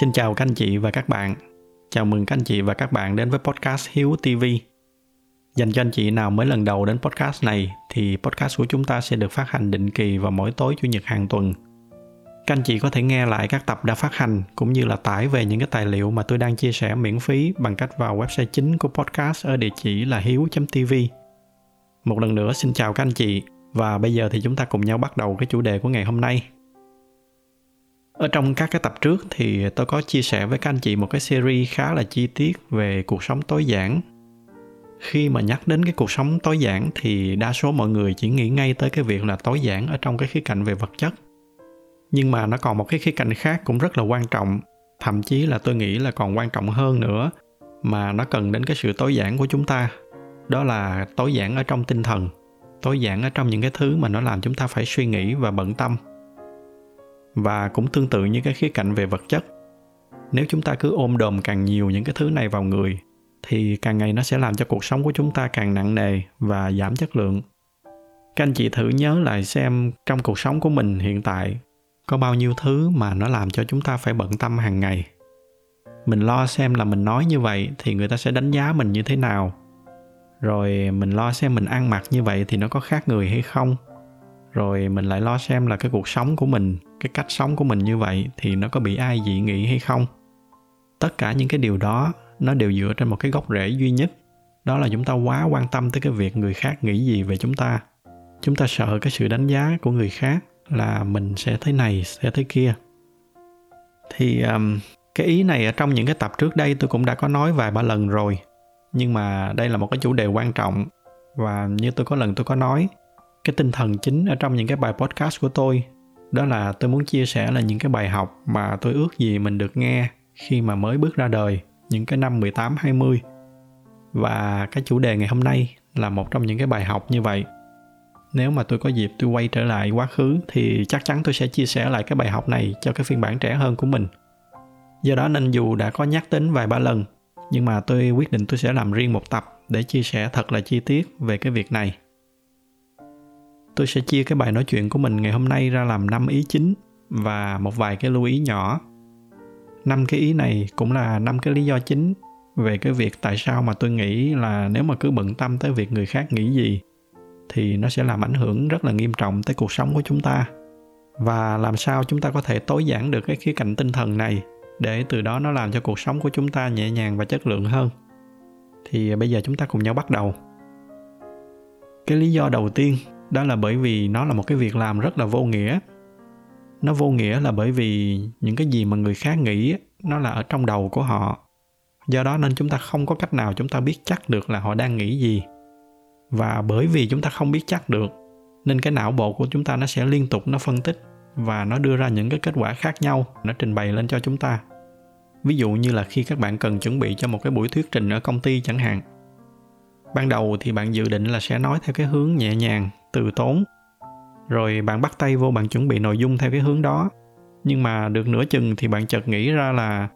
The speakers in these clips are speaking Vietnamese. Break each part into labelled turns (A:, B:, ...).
A: Xin chào các anh chị và các bạn. Chào mừng các anh chị và các bạn đến với podcast Hiếu TV. Dành cho anh chị nào mới lần đầu đến podcast này thì podcast của chúng ta sẽ được phát hành định kỳ vào mỗi tối chủ nhật hàng tuần. Các anh chị có thể nghe lại các tập đã phát hành cũng như là tải về những cái tài liệu mà tôi đang chia sẻ miễn phí bằng cách vào website chính của podcast ở địa chỉ là hiếu.tv. Một lần nữa, xin chào các anh chị và bây giờ thì chúng ta cùng nhau bắt đầu cái chủ đề của ngày hôm nay ở trong các cái tập trước thì tôi có chia sẻ với các anh chị một cái series khá là chi tiết về cuộc sống tối giản. Khi mà nhắc đến cái cuộc sống tối giản thì đa số mọi người chỉ nghĩ ngay tới cái việc là tối giản ở trong cái khía cạnh về vật chất. Nhưng mà nó còn một cái khía cạnh khác cũng rất là quan trọng, thậm chí là tôi nghĩ là còn quan trọng hơn nữa, mà nó cần đến cái sự tối giản của chúng ta. Đó là tối giản ở trong tinh thần, tối giản ở trong những cái thứ mà nó làm chúng ta phải suy nghĩ và bận tâm và cũng tương tự như cái khía cạnh về vật chất. Nếu chúng ta cứ ôm đồm càng nhiều những cái thứ này vào người, thì càng ngày nó sẽ làm cho cuộc sống của chúng ta càng nặng nề và giảm chất lượng. Các anh chị thử nhớ lại xem trong cuộc sống của mình hiện tại, có bao nhiêu thứ mà nó làm cho chúng ta phải bận tâm hàng ngày. Mình lo xem là mình nói như vậy thì người ta sẽ đánh giá mình như thế nào. Rồi mình lo xem mình ăn mặc như vậy thì nó có khác người hay không. Rồi mình lại lo xem là cái cuộc sống của mình cái cách sống của mình như vậy thì nó có bị ai dị nghị hay không? Tất cả những cái điều đó nó đều dựa trên một cái gốc rễ duy nhất. Đó là chúng ta quá quan tâm tới cái việc người khác nghĩ gì về chúng ta. Chúng ta sợ cái sự đánh giá của người khác là mình sẽ thế này sẽ thế kia. Thì um, cái ý này ở trong những cái tập trước đây tôi cũng đã có nói vài ba lần rồi. Nhưng mà đây là một cái chủ đề quan trọng. Và như tôi có lần tôi có nói cái tinh thần chính ở trong những cái bài podcast của tôi đó là tôi muốn chia sẻ là những cái bài học mà tôi ước gì mình được nghe khi mà mới bước ra đời, những cái năm 18 20. Và cái chủ đề ngày hôm nay là một trong những cái bài học như vậy. Nếu mà tôi có dịp tôi quay trở lại quá khứ thì chắc chắn tôi sẽ chia sẻ lại cái bài học này cho cái phiên bản trẻ hơn của mình. Do đó nên dù đã có nhắc đến vài ba lần, nhưng mà tôi quyết định tôi sẽ làm riêng một tập để chia sẻ thật là chi tiết về cái việc này tôi sẽ chia cái bài nói chuyện của mình ngày hôm nay ra làm năm ý chính và một vài cái lưu ý nhỏ. Năm cái ý này cũng là năm cái lý do chính về cái việc tại sao mà tôi nghĩ là nếu mà cứ bận tâm tới việc người khác nghĩ gì, thì nó sẽ làm ảnh hưởng rất là nghiêm trọng tới cuộc sống của chúng ta. Và làm sao chúng ta có thể tối giản được cái khía cạnh tinh thần này để từ đó nó làm cho cuộc sống của chúng ta nhẹ nhàng và chất lượng hơn? Thì bây giờ chúng ta cùng nhau bắt đầu. Cái lý do đầu tiên đó là bởi vì nó là một cái việc làm rất là vô nghĩa. Nó vô nghĩa là bởi vì những cái gì mà người khác nghĩ nó là ở trong đầu của họ. Do đó nên chúng ta không có cách nào chúng ta biết chắc được là họ đang nghĩ gì. Và bởi vì chúng ta không biết chắc được, nên cái não bộ của chúng ta nó sẽ liên tục nó phân tích và nó đưa ra những cái kết quả khác nhau, nó trình bày lên cho chúng ta. Ví dụ như là khi các bạn cần chuẩn bị cho một cái buổi thuyết trình ở công ty chẳng hạn, ban đầu thì bạn dự định là sẽ nói theo cái hướng nhẹ nhàng từ tốn. Rồi bạn bắt tay vô bạn chuẩn bị nội dung theo cái hướng đó. Nhưng mà được nửa chừng thì bạn chợt nghĩ ra là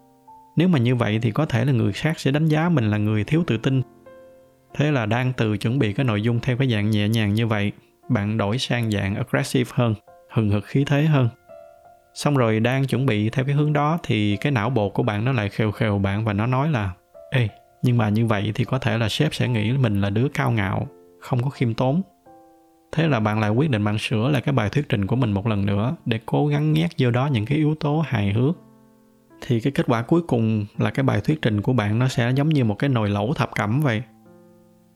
A: nếu mà như vậy thì có thể là người khác sẽ đánh giá mình là người thiếu tự tin. Thế là đang từ chuẩn bị cái nội dung theo cái dạng nhẹ nhàng như vậy, bạn đổi sang dạng aggressive hơn, hừng hực khí thế hơn. Xong rồi đang chuẩn bị theo cái hướng đó thì cái não bộ của bạn nó lại khều khều bạn và nó nói là, ê, nhưng mà như vậy thì có thể là sếp sẽ nghĩ mình là đứa cao ngạo, không có khiêm tốn thế là bạn lại quyết định bạn sửa lại cái bài thuyết trình của mình một lần nữa để cố gắng nhét vô đó những cái yếu tố hài hước. Thì cái kết quả cuối cùng là cái bài thuyết trình của bạn nó sẽ giống như một cái nồi lẩu thập cẩm vậy.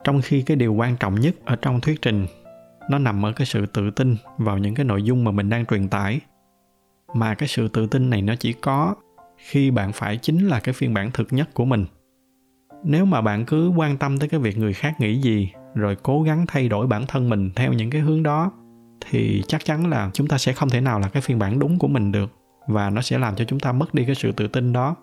A: Trong khi cái điều quan trọng nhất ở trong thuyết trình, nó nằm ở cái sự tự tin vào những cái nội dung mà mình đang truyền tải. Mà cái sự tự tin này nó chỉ có khi bạn phải chính là cái phiên bản thực nhất của mình. Nếu mà bạn cứ quan tâm tới cái việc người khác nghĩ gì rồi cố gắng thay đổi bản thân mình theo những cái hướng đó, thì chắc chắn là chúng ta sẽ không thể nào là cái phiên bản đúng của mình được, và nó sẽ làm cho chúng ta mất đi cái sự tự tin đó.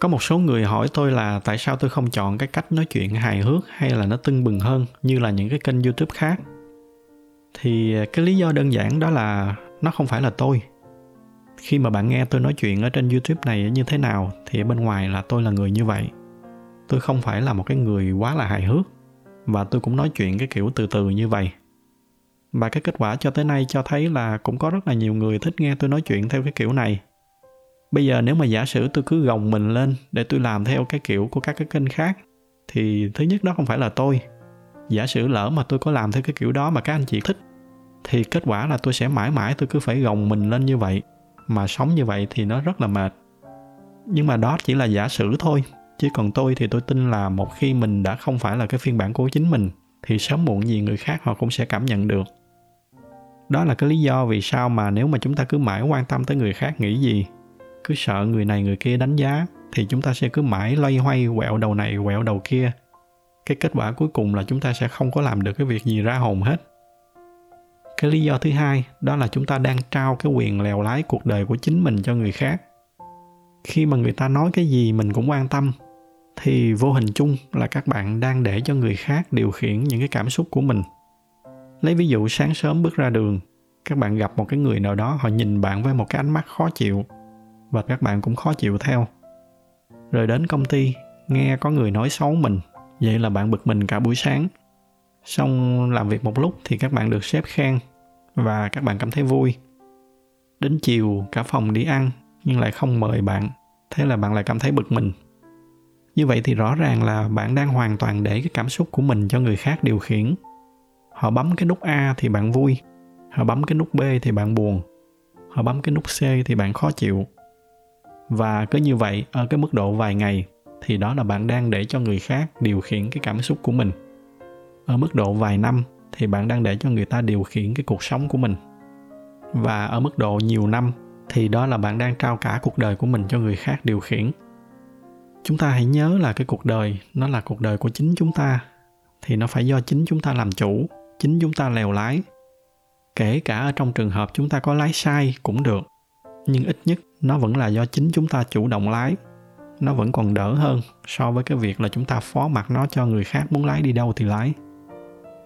A: Có một số người hỏi tôi là tại sao tôi không chọn cái cách nói chuyện hài hước hay là nó tưng bừng hơn như là những cái kênh youtube khác? Thì cái lý do đơn giản đó là nó không phải là tôi. Khi mà bạn nghe tôi nói chuyện ở trên youtube này như thế nào thì ở bên ngoài là tôi là người như vậy. Tôi không phải là một cái người quá là hài hước và tôi cũng nói chuyện cái kiểu từ từ như vậy. Và cái kết quả cho tới nay cho thấy là cũng có rất là nhiều người thích nghe tôi nói chuyện theo cái kiểu này. Bây giờ nếu mà giả sử tôi cứ gồng mình lên để tôi làm theo cái kiểu của các cái kênh khác, thì thứ nhất đó không phải là tôi. Giả sử lỡ mà tôi có làm theo cái kiểu đó mà các anh chị thích, thì kết quả là tôi sẽ mãi mãi tôi cứ phải gồng mình lên như vậy. Mà sống như vậy thì nó rất là mệt. Nhưng mà đó chỉ là giả sử thôi chứ còn tôi thì tôi tin là một khi mình đã không phải là cái phiên bản của chính mình, thì sớm muộn gì người khác họ cũng sẽ cảm nhận được. Đó là cái lý do vì sao mà nếu mà chúng ta cứ mãi quan tâm tới người khác nghĩ gì, cứ sợ người này người kia đánh giá, thì chúng ta sẽ cứ mãi loay hoay, quẹo đầu này, quẹo đầu kia. Cái kết quả cuối cùng là chúng ta sẽ không có làm được cái việc gì ra hồn hết. Cái lý do thứ hai, đó là chúng ta đang trao cái quyền lèo lái cuộc đời của chính mình cho người khác. Khi mà người ta nói cái gì mình cũng quan tâm thì vô hình chung là các bạn đang để cho người khác điều khiển những cái cảm xúc của mình. Lấy ví dụ, sáng sớm bước ra đường, các bạn gặp một cái người nào đó, họ nhìn bạn với một cái ánh mắt khó chịu và các bạn cũng khó chịu theo. Rồi đến công ty, nghe có người nói xấu mình, vậy là bạn bực mình cả buổi sáng. Xong làm việc một lúc thì các bạn được sếp khen và các bạn cảm thấy vui. Đến chiều cả phòng đi ăn nhưng lại không mời bạn, thế là bạn lại cảm thấy bực mình như vậy thì rõ ràng là bạn đang hoàn toàn để cái cảm xúc của mình cho người khác điều khiển. Họ bấm cái nút a thì bạn vui, họ bấm cái nút b thì bạn buồn, họ bấm cái nút c thì bạn khó chịu. Và cứ như vậy, ở cái mức độ vài ngày thì đó là bạn đang để cho người khác điều khiển cái cảm xúc của mình. Ở mức độ vài năm thì bạn đang để cho người ta điều khiển cái cuộc sống của mình. Và ở mức độ nhiều năm thì đó là bạn đang trao cả cuộc đời của mình cho người khác điều khiển chúng ta hãy nhớ là cái cuộc đời nó là cuộc đời của chính chúng ta, thì nó phải do chính chúng ta làm chủ, chính chúng ta lèo lái. Kể cả ở trong trường hợp chúng ta có lái sai cũng được, nhưng ít nhất nó vẫn là do chính chúng ta chủ động lái. Nó vẫn còn đỡ hơn so với cái việc là chúng ta phó mặc nó cho người khác muốn lái đi đâu thì lái.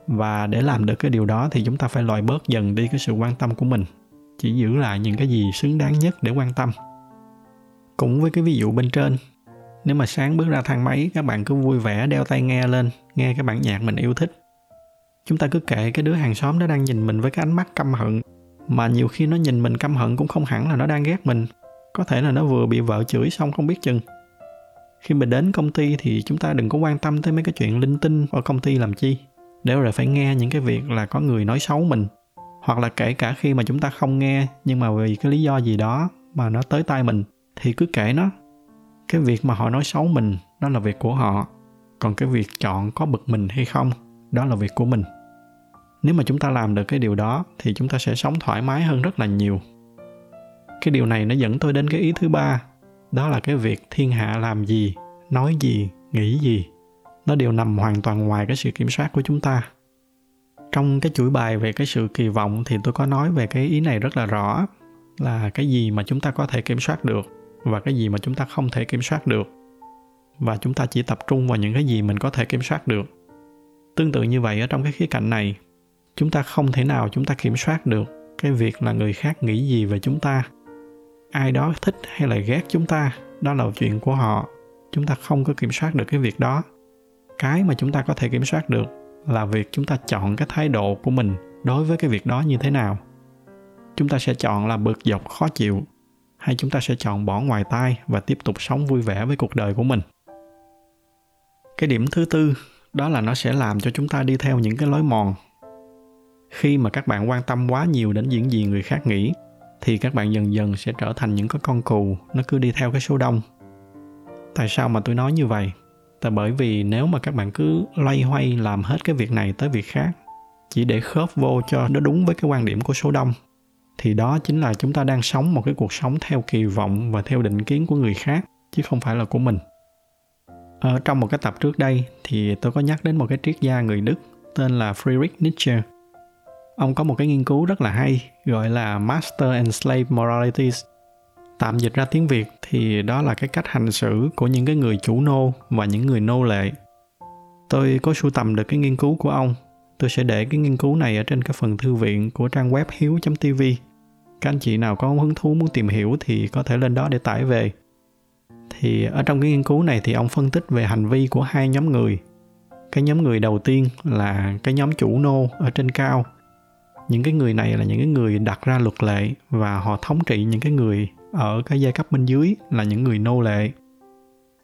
A: Và để làm được cái điều đó thì chúng ta phải loại bớt dần đi cái sự quan tâm của mình, chỉ giữ lại những cái gì xứng đáng nhất để quan tâm. Cũng với cái ví dụ bên trên nếu mà sáng bước ra thang máy, các bạn cứ vui vẻ đeo tai nghe lên, nghe cái bản nhạc mình yêu thích. Chúng ta cứ kệ cái đứa hàng xóm đó đang nhìn mình với cái ánh mắt căm hận. Mà nhiều khi nó nhìn mình căm hận cũng không hẳn là nó đang ghét mình. Có thể là nó vừa bị vợ chửi xong không biết chừng. Khi mình đến công ty thì chúng ta đừng có quan tâm tới mấy cái chuyện linh tinh ở công ty làm chi. Để rồi phải nghe những cái việc là có người nói xấu mình. Hoặc là kể cả khi mà chúng ta không nghe, nhưng mà vì cái lý do gì đó mà nó tới tai mình, thì cứ kể nó cái việc mà họ nói xấu mình, đó là việc của họ. Còn cái việc chọn có bực mình hay không, đó là việc của mình. Nếu mà chúng ta làm được cái điều đó, thì chúng ta sẽ sống thoải mái hơn rất là nhiều. Cái điều này nó dẫn tôi đến cái ý thứ ba, đó là cái việc thiên hạ làm gì, nói gì, nghĩ gì. Nó đều nằm hoàn toàn ngoài cái sự kiểm soát của chúng ta. Trong cái chuỗi bài về cái sự kỳ vọng thì tôi có nói về cái ý này rất là rõ, là cái gì mà chúng ta có thể kiểm soát được và cái gì mà chúng ta không thể kiểm soát được. Và chúng ta chỉ tập trung vào những cái gì mình có thể kiểm soát được. Tương tự như vậy, ở trong cái khía cạnh này, chúng ta không thể nào chúng ta kiểm soát được cái việc là người khác nghĩ gì về chúng ta. Ai đó thích hay là ghét chúng ta, đó là chuyện của họ. Chúng ta không có kiểm soát được cái việc đó. Cái mà chúng ta có thể kiểm soát được là việc chúng ta chọn cái thái độ của mình đối với cái việc đó như thế nào. Chúng ta sẽ chọn là bực dọc, khó chịu hay chúng ta sẽ chọn bỏ ngoài tai và tiếp tục sống vui vẻ với cuộc đời của mình? Cái điểm thứ tư, đó là nó sẽ làm cho chúng ta đi theo những cái lối mòn. Khi mà các bạn quan tâm quá nhiều đến những gì người khác nghĩ, thì các bạn dần dần sẽ trở thành những cái con cù nó cứ đi theo cái số đông. Tại sao mà tôi nói như vậy? Tại bởi vì nếu mà các bạn cứ loay hoay làm hết cái việc này tới việc khác, chỉ để khớp vô cho nó đúng với cái quan điểm của số đông thì đó chính là chúng ta đang sống một cái cuộc sống theo kỳ vọng và theo định kiến của người khác, chứ không phải là của mình. Ở trong một cái tập trước đây thì tôi có nhắc đến một cái triết gia người đức tên là friedrich nietzsche. Ông có một cái nghiên cứu rất là hay, gọi là master and slave moralities. Tạm dịch ra tiếng việt thì đó là cái cách hành xử của những cái người chủ nô và những người nô lệ. Tôi có sưu tầm được cái nghiên cứu của ông. Tôi sẽ để cái nghiên cứu này ở trên cái phần thư viện của trang web hiếu tv các anh chị nào có hứng thú muốn tìm hiểu thì có thể lên đó để tải về. Thì ở trong cái nghiên cứu này thì ông phân tích về hành vi của hai nhóm người. Cái nhóm người đầu tiên là cái nhóm chủ nô ở trên cao. Những cái người này là những cái người đặt ra luật lệ và họ thống trị những cái người ở cái giai cấp bên dưới là những người nô lệ.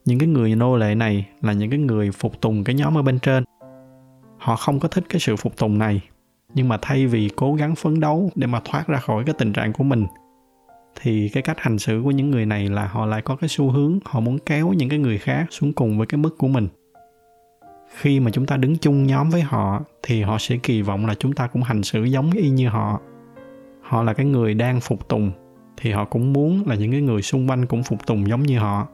A: Những cái người nô lệ này là những cái người phục tùng cái nhóm ở bên trên. Họ không có thích cái sự phục tùng này nhưng mà thay vì cố gắng phấn đấu để mà thoát ra khỏi cái tình trạng của mình, thì cái cách hành xử của những người này là họ lại có cái xu hướng họ muốn kéo những cái người khác xuống cùng với cái mức của mình. Khi mà chúng ta đứng chung nhóm với họ, thì họ sẽ kỳ vọng là chúng ta cũng hành xử giống y như họ. Họ là cái người đang phục tùng, thì họ cũng muốn là những cái người xung quanh cũng phục tùng giống như họ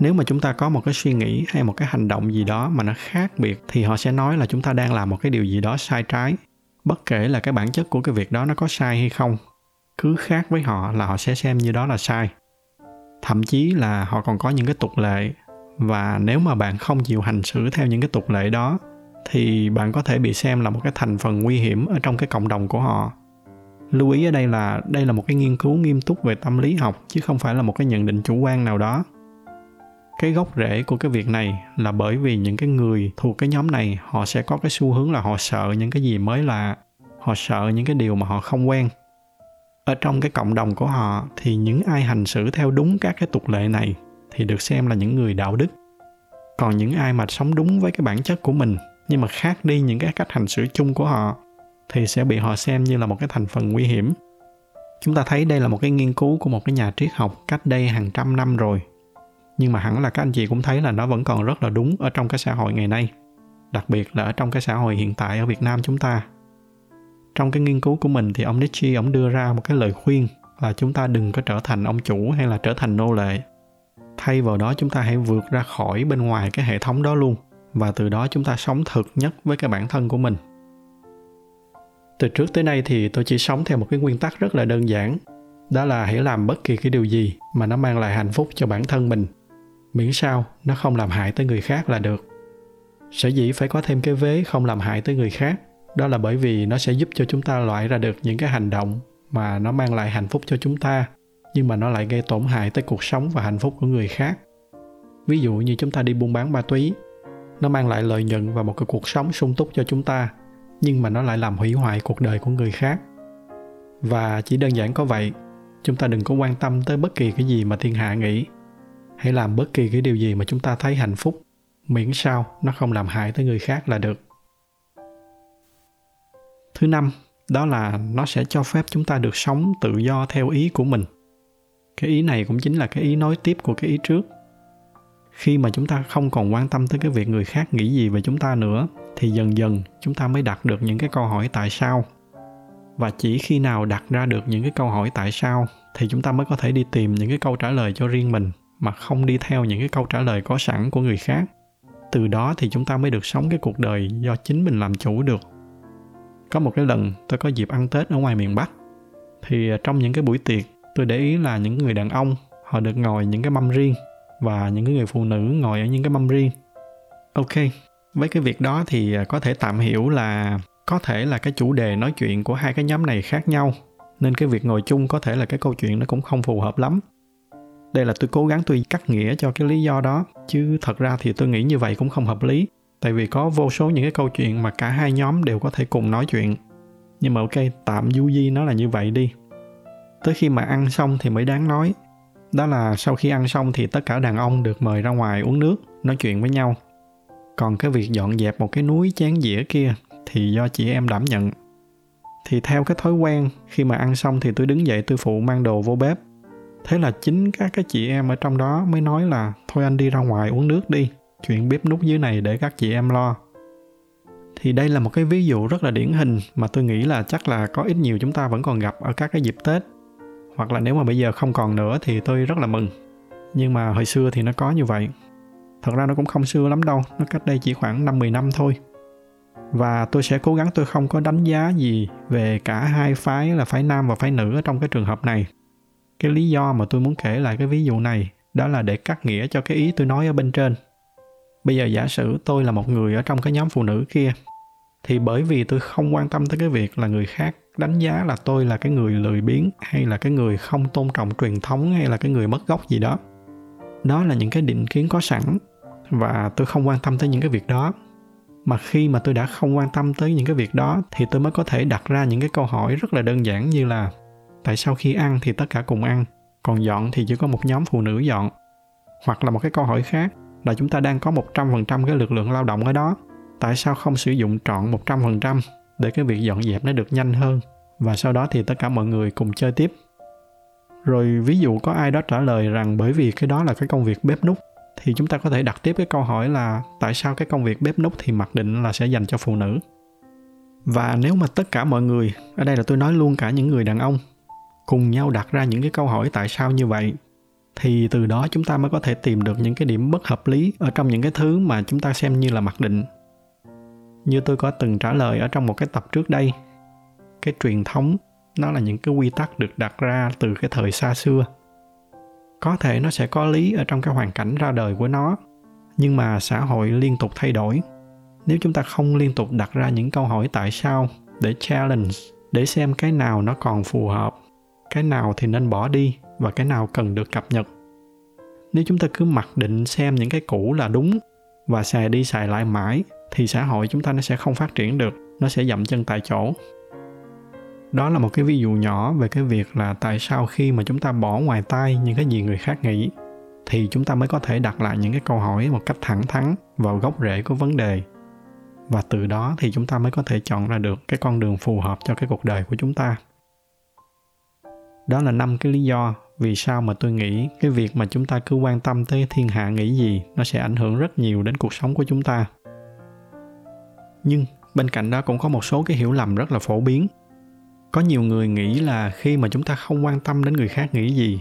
A: nếu mà chúng ta có một cái suy nghĩ hay một cái hành động gì đó mà nó khác biệt, thì họ sẽ nói là chúng ta đang làm một cái điều gì đó sai trái. Bất kể là cái bản chất của cái việc đó nó có sai hay không, cứ khác với họ là họ sẽ xem như đó là sai. Thậm chí là họ còn có những cái tục lệ. Và nếu mà bạn không chịu hành xử theo những cái tục lệ đó, thì bạn có thể bị xem là một cái thành phần nguy hiểm ở trong cái cộng đồng của họ. Lưu ý ở đây là đây là một cái nghiên cứu nghiêm túc về tâm lý học, chứ không phải là một cái nhận định chủ quan nào đó cái gốc rễ của cái việc này là bởi vì những cái người thuộc cái nhóm này, họ sẽ có cái xu hướng là họ sợ những cái gì mới lạ, họ sợ những cái điều mà họ không quen. Ở trong cái cộng đồng của họ thì những ai hành xử theo đúng các cái tục lệ này thì được xem là những người đạo đức. Còn những ai mà sống đúng với cái bản chất của mình, nhưng mà khác đi những cái cách hành xử chung của họ, thì sẽ bị họ xem như là một cái thành phần nguy hiểm. Chúng ta thấy đây là một cái nghiên cứu của một cái nhà triết học cách đây hàng trăm năm rồi nhưng mà hẳn là các anh chị cũng thấy là nó vẫn còn rất là đúng ở trong cái xã hội ngày nay, đặc biệt là ở trong cái xã hội hiện tại ở Việt Nam chúng ta. Trong cái nghiên cứu của mình thì ông Nietzsche, ông đưa ra một cái lời khuyên là chúng ta đừng có trở thành ông chủ hay là trở thành nô lệ. Thay vào đó chúng ta hãy vượt ra khỏi bên ngoài cái hệ thống đó luôn và từ đó chúng ta sống thực nhất với cái bản thân của mình. Từ trước tới nay thì tôi chỉ sống theo một cái nguyên tắc rất là đơn giản, đó là hãy làm bất kỳ cái điều gì mà nó mang lại hạnh phúc cho bản thân mình miễn sao nó không làm hại tới người khác là được. Sở dĩ phải có thêm cái vế không làm hại tới người khác, đó là bởi vì nó sẽ giúp cho chúng ta loại ra được những cái hành động mà nó mang lại hạnh phúc cho chúng ta, nhưng mà nó lại gây tổn hại tới cuộc sống và hạnh phúc của người khác. Ví dụ như chúng ta đi buôn bán ma túy, nó mang lại lợi nhuận và một cái cuộc sống sung túc cho chúng ta, nhưng mà nó lại làm hủy hoại cuộc đời của người khác. Và chỉ đơn giản có vậy, chúng ta đừng có quan tâm tới bất kỳ cái gì mà thiên hạ nghĩ hãy làm bất kỳ cái điều gì mà chúng ta thấy hạnh phúc, miễn sao nó không làm hại tới người khác là được. Thứ năm, đó là nó sẽ cho phép chúng ta được sống tự do theo ý của mình. Cái ý này cũng chính là cái ý nối tiếp của cái ý trước. Khi mà chúng ta không còn quan tâm tới cái việc người khác nghĩ gì về chúng ta nữa, thì dần dần chúng ta mới đặt được những cái câu hỏi tại sao. Và chỉ khi nào đặt ra được những cái câu hỏi tại sao, thì chúng ta mới có thể đi tìm những cái câu trả lời cho riêng mình mà không đi theo những cái câu trả lời có sẵn của người khác. Từ đó thì chúng ta mới được sống cái cuộc đời do chính mình làm chủ được. Có một cái lần tôi có dịp ăn tết ở ngoài miền bắc, thì à, trong những cái buổi tiệc, tôi để ý là những người đàn ông, họ được ngồi những cái mâm riêng và những cái người phụ nữ ngồi ở những cái mâm riêng. Ok, với cái việc đó thì à, có thể tạm hiểu là có thể là cái chủ đề nói chuyện của hai cái nhóm này khác nhau, nên cái việc ngồi chung có thể là cái câu chuyện nó cũng không phù hợp lắm đây là tôi cố gắng tôi cắt nghĩa cho cái lý do đó, chứ thật ra thì tôi nghĩ như vậy cũng không hợp lý. Tại vì có vô số những cái câu chuyện mà cả hai nhóm đều có thể cùng nói chuyện. Nhưng mà ok, tạm du di nó là như vậy đi. Tới khi mà ăn xong thì mới đáng nói. Đó là sau khi ăn xong thì tất cả đàn ông được mời ra ngoài uống nước, nói chuyện với nhau. Còn cái việc dọn dẹp một cái núi chén dĩa kia thì do chị em đảm nhận. Thì theo cái thói quen, khi mà ăn xong thì tôi đứng dậy tôi phụ mang đồ vô bếp thế là chính các cái chị em ở trong đó mới nói là, thôi anh đi ra ngoài uống nước đi, chuyện bếp nút dưới này để các chị em lo. Thì đây là một cái ví dụ rất là điển hình mà tôi nghĩ là chắc là có ít nhiều chúng ta vẫn còn gặp ở các cái dịp tết. Hoặc là nếu mà bây giờ không còn nữa thì tôi rất là mừng. Nhưng mà hồi xưa thì nó có như vậy. Thật ra nó cũng không xưa lắm đâu, nó cách đây chỉ khoảng năm 10 năm thôi. Và tôi sẽ cố gắng tôi không có đánh giá gì về cả hai phái là phái nam và phái nữ ở trong cái trường hợp này cái lý do mà tôi muốn kể lại cái ví dụ này đó là để cắt nghĩa cho cái ý tôi nói ở bên trên. Bây giờ giả sử tôi là một người ở trong cái nhóm phụ nữ kia, thì bởi vì tôi không quan tâm tới cái việc là người khác đánh giá là tôi là cái người lười biếng hay là cái người không tôn trọng truyền thống hay là cái người mất gốc gì đó. Đó là những cái định kiến có sẵn và tôi không quan tâm tới những cái việc đó. Mà khi mà tôi đã không quan tâm tới những cái việc đó thì tôi mới có thể đặt ra những cái câu hỏi rất là đơn giản như là tại sao khi ăn thì tất cả cùng ăn, còn dọn thì chỉ có một nhóm phụ nữ dọn? Hoặc là một cái câu hỏi khác, là chúng ta đang có 100% cái lực lượng lao động ở đó, tại sao không sử dụng trọn 100% để cái việc dọn dẹp nó được nhanh hơn? Và sau đó thì tất cả mọi người cùng chơi tiếp. Rồi ví dụ có ai đó trả lời rằng bởi vì cái đó là cái công việc bếp nút thì chúng ta có thể đặt tiếp cái câu hỏi là tại sao cái công việc bếp nút thì mặc định là sẽ dành cho phụ nữ? Và nếu mà tất cả mọi người, ở đây là tôi nói luôn cả những người đàn ông cùng nhau đặt ra những cái câu hỏi tại sao như vậy, thì từ đó chúng ta mới có thể tìm được những cái điểm bất hợp lý ở trong những cái thứ mà chúng ta xem như là mặc định. Như tôi có từng trả lời ở trong một cái tập trước đây, cái truyền thống, nó là những cái quy tắc được đặt ra từ cái thời xa xưa. Có thể nó sẽ có lý ở trong cái hoàn cảnh ra đời của nó, nhưng mà xã hội liên tục thay đổi. Nếu chúng ta không liên tục đặt ra những câu hỏi tại sao để challenge, để xem cái nào nó còn phù hợp cái nào thì nên bỏ đi và cái nào cần được cập nhật. Nếu chúng ta cứ mặc định xem những cái cũ là đúng và xài đi xài lại mãi, thì xã hội chúng ta nó sẽ không phát triển được, nó sẽ dậm chân tại chỗ. Đó là một cái ví dụ nhỏ về cái việc là tại sao khi mà chúng ta bỏ ngoài tai những cái gì người khác nghĩ, thì chúng ta mới có thể đặt lại những cái câu hỏi một cách thẳng thắn vào gốc rễ của vấn đề. Và từ đó thì chúng ta mới có thể chọn ra được cái con đường phù hợp cho cái cuộc đời của chúng ta đó là năm cái lý do vì sao mà tôi nghĩ cái việc mà chúng ta cứ quan tâm tới thiên hạ nghĩ gì nó sẽ ảnh hưởng rất nhiều đến cuộc sống của chúng ta. Nhưng bên cạnh đó cũng có một số cái hiểu lầm rất là phổ biến. Có nhiều người nghĩ là khi mà chúng ta không quan tâm đến người khác nghĩ gì,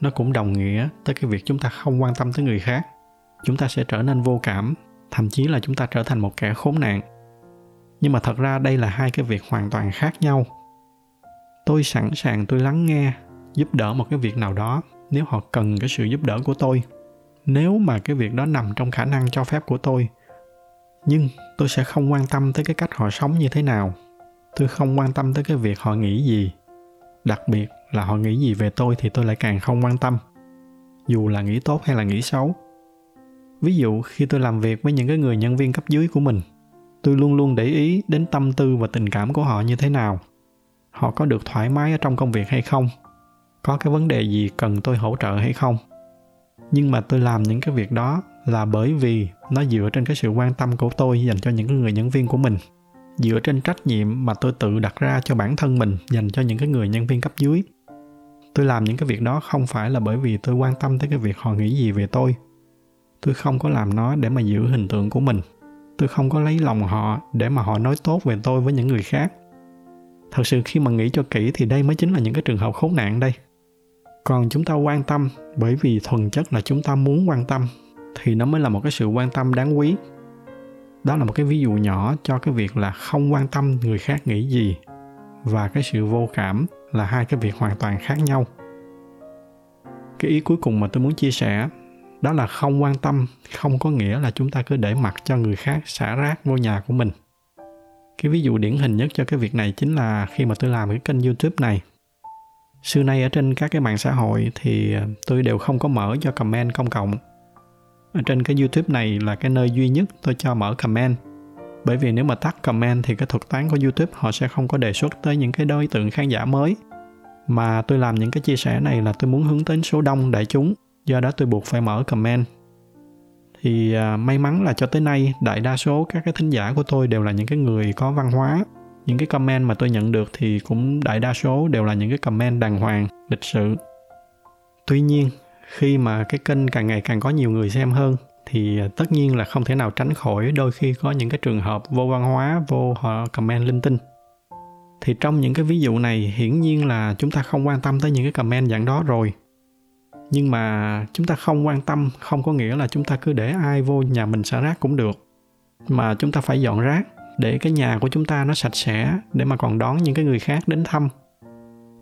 A: nó cũng đồng nghĩa tới cái việc chúng ta không quan tâm tới người khác. Chúng ta sẽ trở nên vô cảm, thậm chí là chúng ta trở thành một kẻ khốn nạn. Nhưng mà thật ra đây là hai cái việc hoàn toàn khác nhau tôi sẵn sàng tôi lắng nghe, giúp đỡ một cái việc nào đó, nếu họ cần cái sự giúp đỡ của tôi. Nếu mà cái việc đó nằm trong khả năng cho phép của tôi, nhưng tôi sẽ không quan tâm tới cái cách họ sống như thế nào. Tôi không quan tâm tới cái việc họ nghĩ gì. Đặc biệt là họ nghĩ gì về tôi thì tôi lại càng không quan tâm, dù là nghĩ tốt hay là nghĩ xấu. Ví dụ khi tôi làm việc với những cái người nhân viên cấp dưới của mình, tôi luôn luôn để ý đến tâm tư và tình cảm của họ như thế nào họ có được thoải mái ở trong công việc hay không? Có cái vấn đề gì cần tôi hỗ trợ hay không? Nhưng mà tôi làm những cái việc đó là bởi vì nó dựa trên cái sự quan tâm của tôi dành cho những người nhân viên của mình. Dựa trên trách nhiệm mà tôi tự đặt ra cho bản thân mình dành cho những cái người nhân viên cấp dưới. Tôi làm những cái việc đó không phải là bởi vì tôi quan tâm tới cái việc họ nghĩ gì về tôi. Tôi không có làm nó để mà giữ hình tượng của mình. Tôi không có lấy lòng họ để mà họ nói tốt về tôi với những người khác thật sự khi mà nghĩ cho kỹ thì đây mới chính là những cái trường hợp khốn nạn đây. Còn chúng ta quan tâm, bởi vì thuần chất là chúng ta muốn quan tâm, thì nó mới là một cái sự quan tâm đáng quý. Đó là một cái ví dụ nhỏ cho cái việc là không quan tâm người khác nghĩ gì, và cái sự vô cảm là hai cái việc hoàn toàn khác nhau. Cái ý cuối cùng mà tôi muốn chia sẻ, đó là không quan tâm không có nghĩa là chúng ta cứ để mặc cho người khác xả rác vô nhà của mình cái ví dụ điển hình nhất cho cái việc này chính là khi mà tôi làm cái kênh youtube này. Xưa nay ở trên các cái mạng xã hội thì ờ, tôi đều không có mở cho comment công cộng. Ở trên cái youtube này là cái nơi duy nhất tôi cho mở comment. Bởi vì nếu mà tắt comment thì cái thuật toán của youtube họ sẽ không có đề xuất tới những cái đối tượng khán giả mới. Mà tôi làm những cái chia sẻ này là tôi muốn hướng đến số đông đại chúng, do đó tôi buộc phải mở comment thì à, may mắn là cho tới nay đại đa số các cái thính giả của tôi đều là những cái người có văn hóa. Những cái comment mà tôi nhận được thì cũng đại đa số đều là những cái comment đàng hoàng lịch sự. Tuy nhiên khi mà cái kênh càng ngày càng có nhiều người xem hơn thì à, tất nhiên là không thể nào tránh khỏi đôi khi có những cái trường hợp vô văn hóa vô họ comment linh tinh. Thì trong những cái ví dụ này hiển nhiên là chúng ta không quan tâm tới những cái comment dạng đó rồi nhưng mà chúng ta không quan tâm, không có nghĩa là chúng ta cứ để ai vô nhà mình xả rác cũng được. Mà chúng ta phải dọn rác để cái nhà của chúng ta nó sạch sẽ, để mà còn đón những cái người khác đến thăm.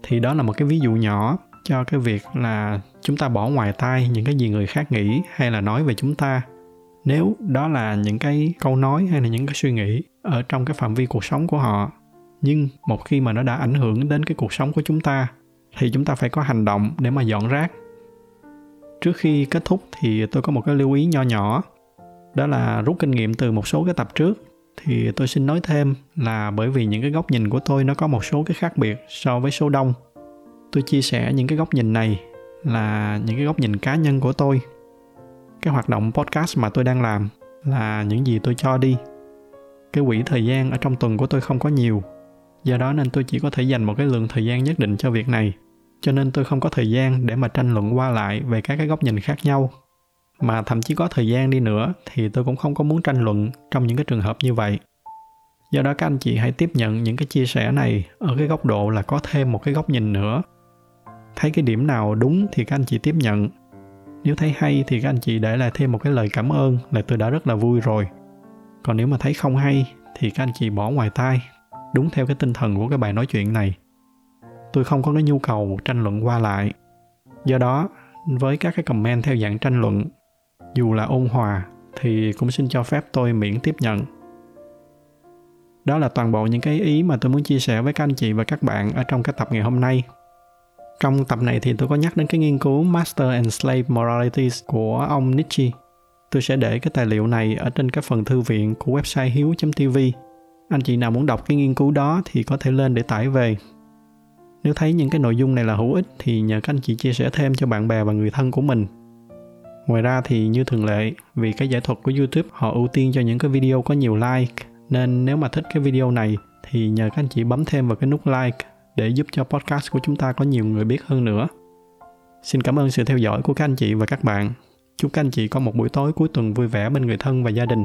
A: Thì đó là một cái ví dụ nhỏ cho cái việc là chúng ta bỏ ngoài tai những cái gì người khác nghĩ hay là nói về chúng ta. Nếu đó là những cái câu nói hay là những cái suy nghĩ ở trong cái phạm vi cuộc sống của họ, nhưng một khi mà nó đã ảnh hưởng đến cái cuộc sống của chúng ta, thì chúng ta phải có hành động để mà dọn rác trước khi kết thúc thì tôi có một cái lưu ý nho nhỏ, đó là rút kinh nghiệm từ một số cái tập trước. Thì tôi xin nói thêm là bởi vì những cái góc nhìn của tôi nó có một số cái khác biệt so với số đông, tôi chia sẻ những cái góc nhìn này là những cái góc nhìn cá nhân của tôi. Cái hoạt động podcast mà tôi đang làm là những gì tôi cho đi. Cái quỹ thời gian ở trong tuần của tôi không có nhiều, do đó nên tôi chỉ có thể dành một cái lượng thời gian nhất định cho việc này cho nên tôi không có thời gian để mà tranh luận qua lại về các cái góc nhìn khác nhau. Mà thậm chí có thời gian đi nữa thì tôi cũng không có muốn tranh luận trong những cái trường hợp như vậy. Do đó các anh chị hãy tiếp nhận những cái chia sẻ này ở cái góc độ là có thêm một cái góc nhìn nữa. Thấy cái điểm nào đúng thì các anh chị tiếp nhận. Nếu thấy hay thì các anh chị để lại thêm một cái lời cảm ơn là tôi đã rất là vui rồi. Còn nếu mà thấy không hay thì các anh chị bỏ ngoài tai, đúng theo cái tinh thần của cái bài nói chuyện này tôi không có cái nhu cầu tranh luận qua lại do đó, với các cái comment theo dạng tranh luận, dù là ôn hòa thì cũng xin cho phép tôi miễn tiếp nhận đó là toàn bộ những cái ý mà tôi muốn chia sẻ với các anh chị và các bạn ở trong cái tập ngày hôm nay trong tập này thì tôi có nhắc đến cái nghiên cứu Master and Slave Moralities của ông Nietzsche. Tôi sẽ để cái tài liệu này ở trên cái phần thư viện của website hiếu.tv. Anh chị nào muốn đọc cái nghiên cứu đó thì có thể lên để tải về. Nếu thấy những cái nội dung này là hữu ích thì nhờ các anh chị chia sẻ thêm cho bạn bè và người thân của mình. Ngoài ra thì như thường lệ, vì cái giải thuật của YouTube họ ưu tiên cho những cái video có nhiều like, nên nếu mà thích cái video này thì nhờ các anh chị bấm thêm vào cái nút like để giúp cho podcast của chúng ta có nhiều người biết hơn nữa. Xin cảm ơn sự theo dõi của các anh chị và các bạn. Chúc các anh chị có một buổi tối cuối tuần vui vẻ bên người thân và gia đình.